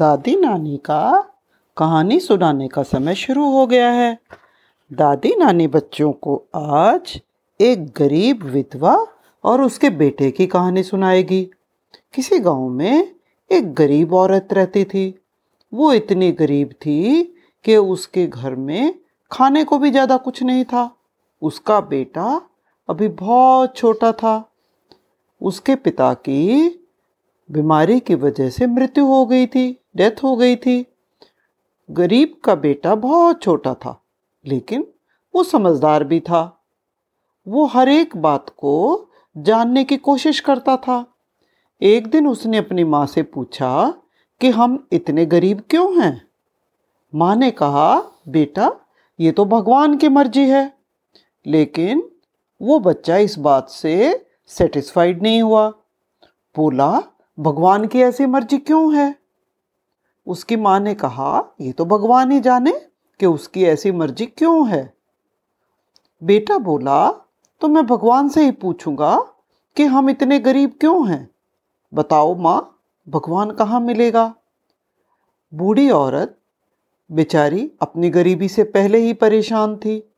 दादी नानी का कहानी सुनाने का समय शुरू हो गया है। दादी नानी बच्चों को आज एक गरीब विधवा और उसके बेटे की कहानी सुनाएगी। किसी गाँव में एक गरीब औरत रहती थी। वो इतनी गरीब थी कि उसके घर में खाने को भी ज़्यादा कुछ नहीं था। उसका बेटा अभी बहुत छोटा था। उसके पिता की बीमारी की वजह से मृत्यु हो गई थी। डेथ हो गई थी। गरीब का बेटा बहुत छोटा था, लेकिन वो समझदार भी था। वो हर एक बात को जानने की कोशिश करता था। एक दिन उसने अपनी माँ से पूछा कि, हम इतने गरीब क्यों हैं? माँ ने कहा, बेटा, ये तो भगवान की मर्ज़ी है। लेकिन वो बच्चा इस बात से सेटिस्फाइड नहीं हुआ। बोला, भगवान की ऐसी मर्ज़ी क्यों है? उसकी माँ ने कहा, ये तो भगवान ही जाने कि उसकी ऐसी मर्ज़ी क्यों है? बेटा बोला तो मैं भगवान से ही पूछूँगा कि हम इतने गरीब क्यों हैं? बताओ माँ, भगवान कहाँ मिलेगा? बूढ़ी औरत बेचारी अपनी गरीबी से पहले ही परेशान थी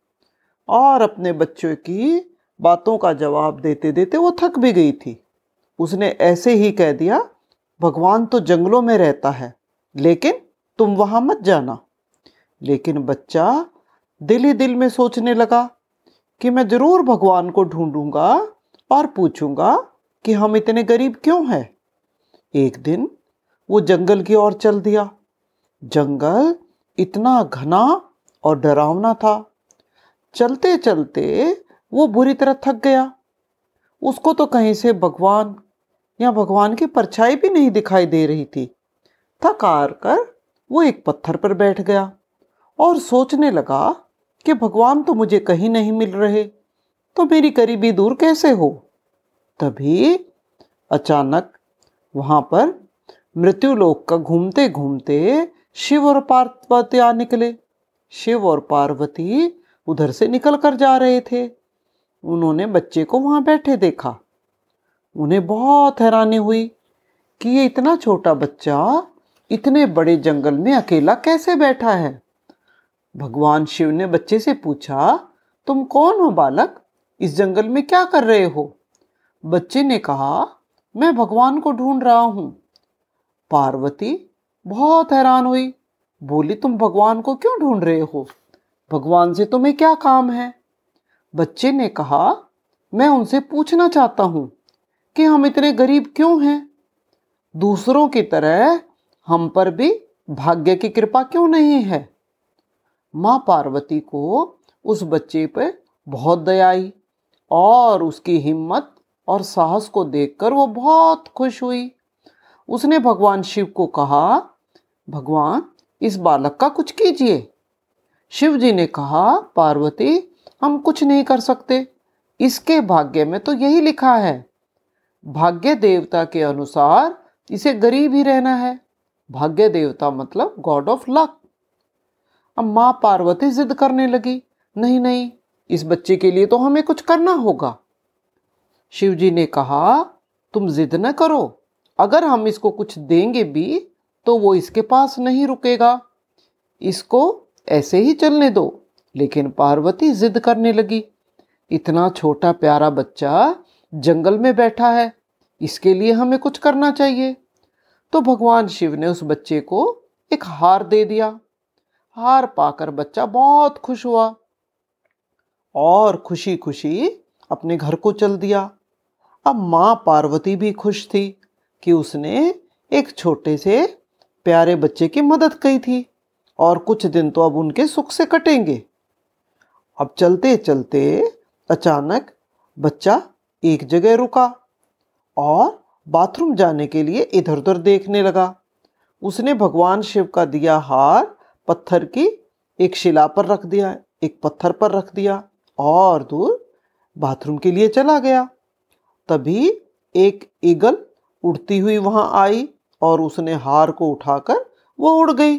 और अपने बच्चों की बातों का जवाब देते देते वो थक भी गई थी। उसने ऐसे ही कह दिया, भगवान तो जंगलों में रहता है लेकिन तुम वहाँ मत जाना। लेकिन बच्चा दिल ही दिल में सोचने लगा कि मैं ज़रूर भगवान को ढूंढूँगा और पूछूँगा कि हम इतने गरीब क्यों हैं। एक दिन वो जंगल की ओर चल दिया। जंगल इतना घना और डरावना था। चलते चलते वो बुरी तरह थक गया। उसको तो कहीं से भगवान या भगवान की परछाई भी नहीं दिखाई दे रही थी। थक हार कर वो एक पत्थर पर बैठ गया और सोचने लगा कि भगवान तो मुझे कहीं नहीं मिल रहे तो मेरी गरीबी दूर कैसे हो? तभी अचानक वहाँ पर मृत्यु लोक का घूमते घूमते शिव और पार्वती आ निकले। शिव और पार्वती उधर से निकल कर जा रहे थे। उन्होंने बच्चे को वहाँ बैठे देखा। उन्हें बहुत हैरानी हुई कि ये इतना छोटा बच्चा इतने बड़े जंगल में अकेला कैसे बैठा है? भगवान शिव ने बच्चे से पूछा, तुम कौन हो बालक? इस जंगल में क्या कर रहे हो? बच्चे ने कहा, मैं भगवान को ढूंढ रहा हूँ। पार्वती बहुत हैरान हुई, बोली, तुम भगवान को क्यों ढूंढ रहे हो? भगवान से तुम्हें क्या काम है? बच्चे ने कहा, मैं उनसे पूछना चाहता हूँ कि हम इतने गरीब क्यों हैं? दूसरों की तरह हम पर भी भाग्य की कृपा क्यों नहीं है? माँ पार्वती को उस बच्चे पर बहुत दया आई और उसकी हिम्मत और साहस को देखकर वो बहुत खुश हुई। उसने भगवान शिव को कहा, भगवान, इस बालक का कुछ कीजिए। शिव जी ने कहा, पार्वती, हम कुछ नहीं कर सकते। इसके भाग्य में तो यही लिखा है। भाग्य देवता के अनुसार इसे गरीब ही रहना है। भाग्य देवता मतलब गॉड ऑफ़ लक अब माँ पार्वती जिद करने लगी, नहीं नहीं, इस बच्चे के लिए तो हमें कुछ करना होगा। शिव जी ने कहा, तुम जिद न करो, अगर हम इसको कुछ देंगे भी तो वो इसके पास नहीं रुकेगा। इसको ऐसे ही चलने दो। लेकिन पार्वती जिद करने लगी, इतना छोटा प्यारा बच्चा जंगल में बैठा है, इसके लिए हमें कुछ करना चाहिए। तो भगवान शिव ने उस बच्चे को एक हार दे दिया। हार पाकर बच्चा बहुत खुश हुआ और खुशी खुशी अपने घर को चल दिया। अब माँ पार्वती भी खुश थी कि उसने एक छोटे से प्यारे बच्चे की मदद की थी और कुछ दिन तो अब उनके सुख से कटेंगे। अब चलते चलते अचानक बच्चा एक जगह रुका और बाथरूम जाने के लिए इधर उधर देखने लगा। उसने भगवान शिव का दिया हार पत्थर की एक शिला पर रख दिया, एक पत्थर पर रख दिया और दूर बाथरूम के लिए चला गया। तभी एक ईगल उड़ती हुई वहाँ आई और उसने हार को उठाकर वो उड़ गई।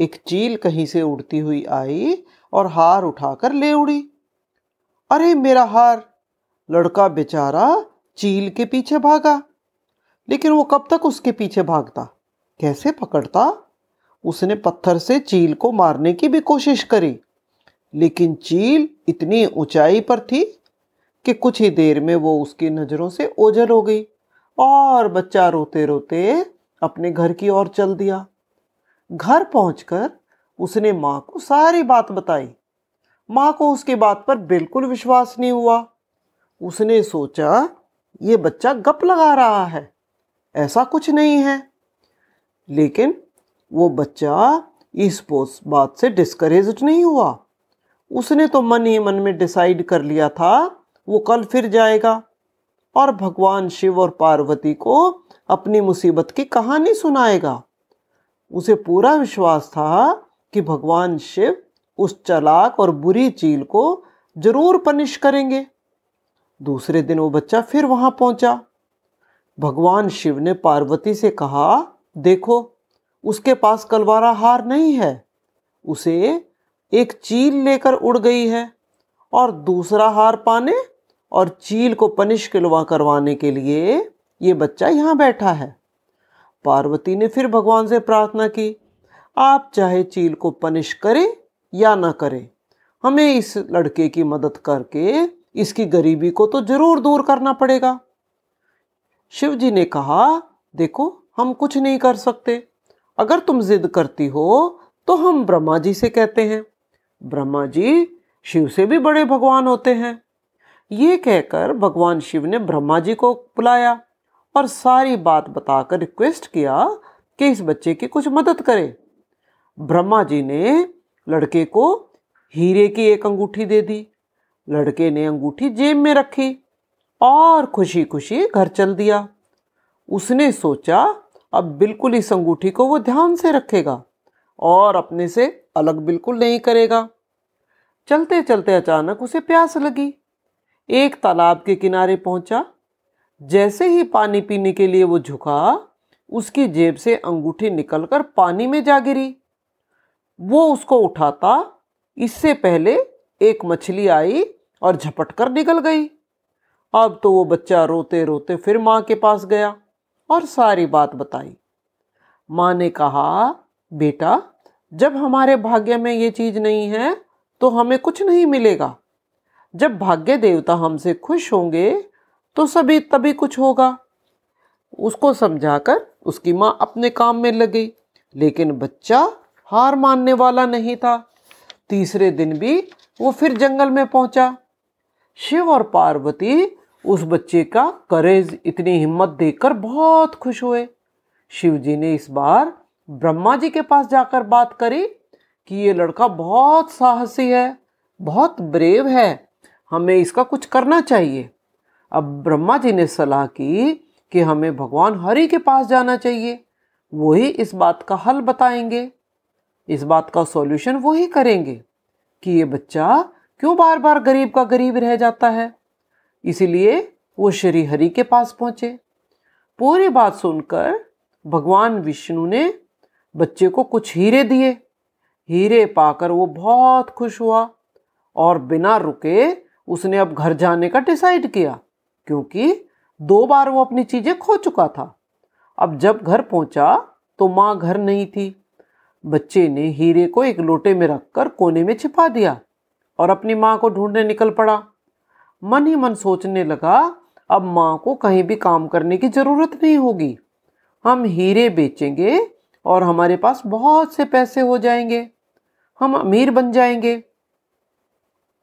एक चील कहीं से उड़ती हुई आई और हार उठाकर ले उड़ी। अरे मेरा हार! लड़का बेचारा चील के पीछे भागा। लेकिन वो कब तक उसके पीछे भागता? कैसे पकड़ता? उसने पत्थर से चील को मारने की भी कोशिश करी, लेकिन चील इतनी ऊंचाई पर थी कि कुछ ही देर में वो उसकी नज़रों से ओझल हो गई और बच्चा रोते रोते अपने घर की ओर चल दिया। घर पहुंचकर उसने माँ को सारी बात बताई। माँ को उसकी बात पर बिल्कुल विश्वास नहीं हुआ। उसने सोचा, ये बच्चा गप लगा रहा है। ऐसा कुछ नहीं है। लेकिन वो बच्चा इस बात से डिस्करेज नहीं हुआ। उसने तो मन ही मन में डिसाइड कर लिया था, वो कल फिर जाएगा। और भगवान शिव और पार्वती को अपनी मुसीबत की कहानी सुनाएगा। उसे पूरा विश्वास था कि भगवान शिव उस चलाक और बुरी चील को ज़रूर पनिश करेंगे। दूसरे दिन वो बच्चा फिर वहाँ पहुँचा। भगवान शिव ने पार्वती से कहा, देखो, उसके पास कलवारा हार नहीं है। उसे एक चील लेकर उड़ गई है और दूसरा हार पाने और चील को पनिश किलवा करवाने के लिए ये बच्चा यहाँ बैठा है। पार्वती ने फिर भगवान से प्रार्थना की, आप चाहे चील को पनिश करें या ना करें, हमें इस लड़के की मदद करके इसकी गरीबी को तो ज़रूर दूर करना पड़ेगा। शिव जी ने कहा, देखो, हम कुछ नहीं कर सकते। अगर तुम जिद करती हो तो हम ब्रह्मा जी से कहते हैं। ब्रह्मा जी शिव से भी बड़े भगवान होते हैं। ये कहकर भगवान शिव ने ब्रह्मा जी को बुलाया और सारी बात बताकर रिक्वेस्ट किया कि इस बच्चे की कुछ मदद करे। ब्रह्मा जी ने लड़के को हीरे की एक अंगूठी दे दी। लड़के ने अंगूठी जेब में रखी। और खुशी खुशी घर चल दिया। उसने सोचा, अब बिल्कुल इस अंगूठी को वो ध्यान से रखेगा और अपने से अलग बिल्कुल नहीं करेगा। चलते चलते अचानक उसे प्यास लगी। एक तालाब के किनारे पहुँचा। जैसे ही पानी पीने के लिए वो झुका, उसकी जेब से अंगूठी निकलकर पानी में जा गिरी। वो उसको उठाता, इससे पहले एक मछली आई और झपट कर निकल गई। अब तो वो बच्चा रोते रोते फिर माँ के पास गया और सारी बात बताई। माँ ने कहा, बेटा, जब हमारे भाग्य में ये चीज़ नहीं है तो हमें कुछ नहीं मिलेगा। जब भाग्य देवता हमसे खुश होंगे तो सभी तभी कुछ होगा। उसको समझाकर उसकी माँ अपने काम में लगी लेकिन बच्चा हार मानने वाला नहीं था। तीसरे दिन भी वो फिर जंगल में पहुँचा। शिव और पार्वती उस बच्चे का करेज इतनी हिम्मत देखकर बहुत खुश हुए। शिव जी ने इस बार ब्रह्मा जी के पास जाकर बात करी कि ये लड़का बहुत साहसी है, बहुत ब्रेव है, हमें इसका कुछ करना चाहिए। अब ब्रह्मा जी ने सलाह की कि हमें भगवान हरि के पास जाना चाहिए वही इस बात का हल बताएँगे। इस बात का सॉल्यूशन वही करेंगे कि ये बच्चा क्यों बार बार गरीब का गरीब रह जाता है? इसीलिए वो श्री हरि के पास पहुँचे। पूरी बात सुनकर भगवान विष्णु ने बच्चे को कुछ हीरे दिए। हीरे पाकर वो बहुत खुश हुआ और बिना रुके उसने अब घर जाने का डिसाइड किया, क्योंकि दो बार वो अपनी चीज़ें खो चुका था। अब जब घर पहुँचा तो माँ घर नहीं थी। बच्चे ने हीरे को एक लोटे में रखकर कोने में छिपा दिया और अपनी माँ को ढूँढने निकल पड़ा। मन ही मन सोचने लगा, अब माँ को कहीं भी काम करने की ज़रूरत नहीं होगी। हम हीरे बेचेंगे और हमारे पास बहुत से पैसे हो जाएँगे। हम अमीर बन जाएँगे।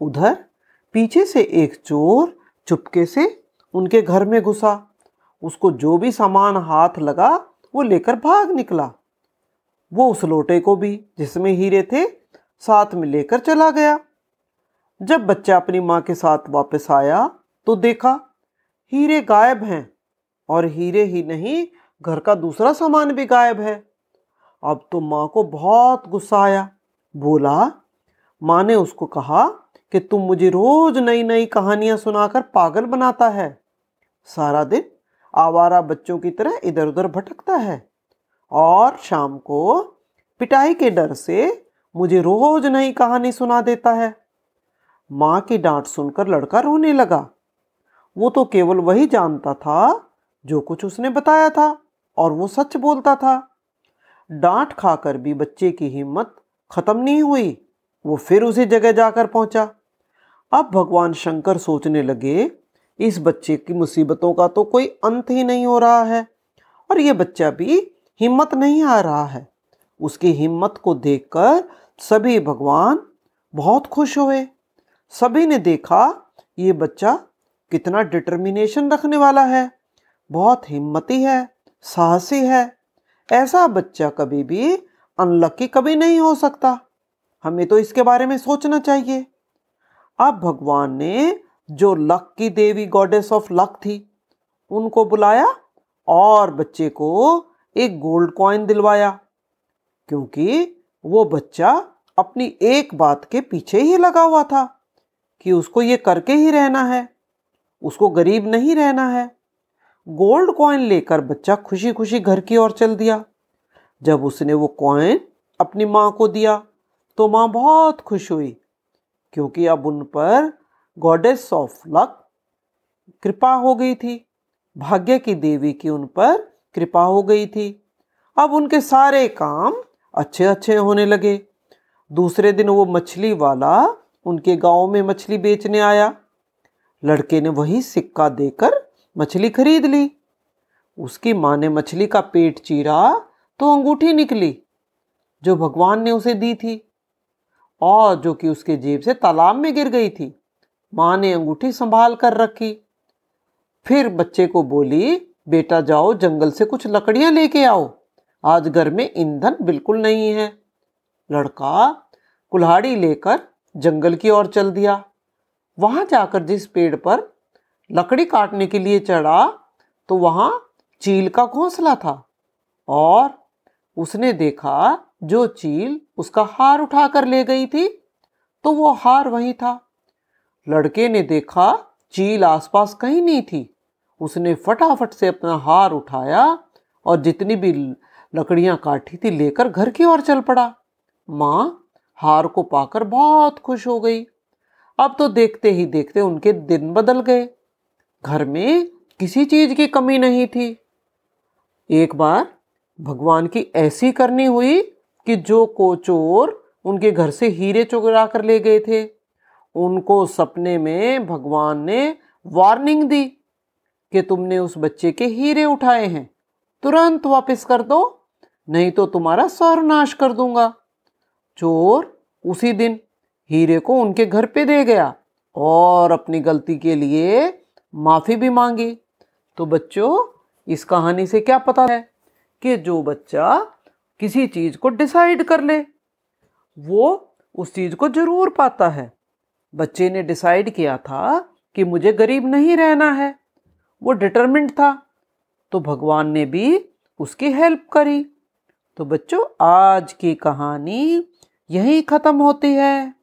उधर पीछे से एक चोर चुपके से उनके घर में घुसा। उसको जो भी सामान हाथ लगा, वो लेकर भाग निकला। वो उस लोटे को भी, जिसमें हीरे थे, साथ में लेकर चला गया। जब बच्चा अपनी माँ के साथ वापस आया तो देखा, हीरे गायब हैं और हीरे ही नहीं, घर का दूसरा सामान भी गायब है। अब तो माँ को बहुत गुस्सा आया। बोला, माँ ने उसको कहा कि तुम मुझे रोज नई नई कहानियाँ सुनाकर पागल बनाता है। सारा दिन आवारा बच्चों की तरह इधर उधर भटकता है और शाम को पिटाई के डर से मुझे रोज नई कहानी सुना देता है। माँ की डांट सुनकर लड़का रोने लगा। वो तो केवल वही जानता था जो कुछ उसने बताया था और वो सच बोलता था। डांट खाकर भी बच्चे की हिम्मत खत्म नहीं हुई। वो फिर उसी जगह जाकर पहुँचा। अब भगवान शंकर सोचने लगे, इस बच्चे की मुसीबतों का तो कोई अंत ही नहीं हो रहा है और ये बच्चा भी हिम्मत नहीं आ रहा है। उसकी हिम्मत को देखकर सभी भगवान बहुत खुश हुए। सभी ने देखा, ये बच्चा कितना डिटर्मिनेशन रखने वाला है। बहुत हिम्मती है, साहसी है। ऐसा बच्चा कभी भी अनलकी कभी नहीं हो सकता। हमें तो इसके बारे में सोचना चाहिए। अब भगवान ने जो लक की देवी गॉडेस ऑफ़ लक थी, उनको बुलाया और बच्चे को एक गोल्ड कॉइन दिलवाया, क्योंकि वो बच्चा अपनी एक बात के पीछे ही लगा हुआ था। कि उसको ये करके ही रहना है, उसको गरीब नहीं रहना है। गोल्ड कॉइन लेकर बच्चा खुशी खुशी घर की ओर चल दिया। जब उसने वो कॉइन अपनी माँ को दिया तो माँ बहुत खुश हुई, क्योंकि अब उन पर गॉडेस ऑफ़ लक कृपा हो गई थी, भाग्य की देवी की उन पर कृपा हो गई थी। अब उनके सारे काम अच्छे अच्छे होने लगे। दूसरे दिन वो मछली वाला उनके गाँव में मछली बेचने आया। लड़के ने वही सिक्का देकर मछली खरीद ली। उसकी माँ ने मछली का पेट चीरा तो अंगूठी निकली, जो भगवान ने उसे दी थी, और जो कि उसके जेब से तालाब में गिर गई थी। माँ ने अंगूठी संभाल कर रखी। फिर बच्चे को बोली, बेटा जाओ, जंगल से कुछ लकड़ियाँ लेके आओ। आज घर में ईंधन बिल्कुल नहीं है। लड़का कुल्हाड़ी लेकर जंगल की ओर चल दिया। वहाँ जाकर जिस पेड़ पर लकड़ी काटने के लिए चढ़ा तो वहाँ चील का घोंसला था और उसने देखा, जो चील उसका हार उठाकर ले गई थी तो वो हार वही था। लड़के ने देखा, चील आसपास कहीं नहीं थी। उसने फटाफट से अपना हार उठाया और जितनी भी लकड़ियाँ काटी थी, लेकर घर की ओर चल पड़ा। माँ हार को पाकर बहुत खुश हो गई। अब तो देखते ही देखते उनके दिन बदल गए। घर में किसी चीज़ की कमी नहीं थी। एक बार भगवान की ऐसी करनी हुई कि जो को चोर उनके घर से हीरे चुरा कर ले गए थे, उनको सपने में भगवान ने वार्निंग दी कि तुमने उस बच्चे के हीरे उठाए हैं। तुरंत वापस कर दो, नहीं तो तुम्हारा सर्वनाश कर दूँगा। चोर उसी दिन हीरे को उनके घर पे दे गया और अपनी गलती के लिए माफ़ी भी मांगी। तो बच्चों, इस कहानी से क्या पता है कि जो बच्चा किसी चीज़ को डिसाइड कर ले, वो उस चीज़ को ज़रूर पाता है। बच्चे ने डिसाइड किया था कि मुझे गरीब नहीं रहना है। वो डिटरमिंड था तो भगवान ने भी उसकी हेल्प करी। तो बच्चों, आज की कहानी यही खत्म होती है।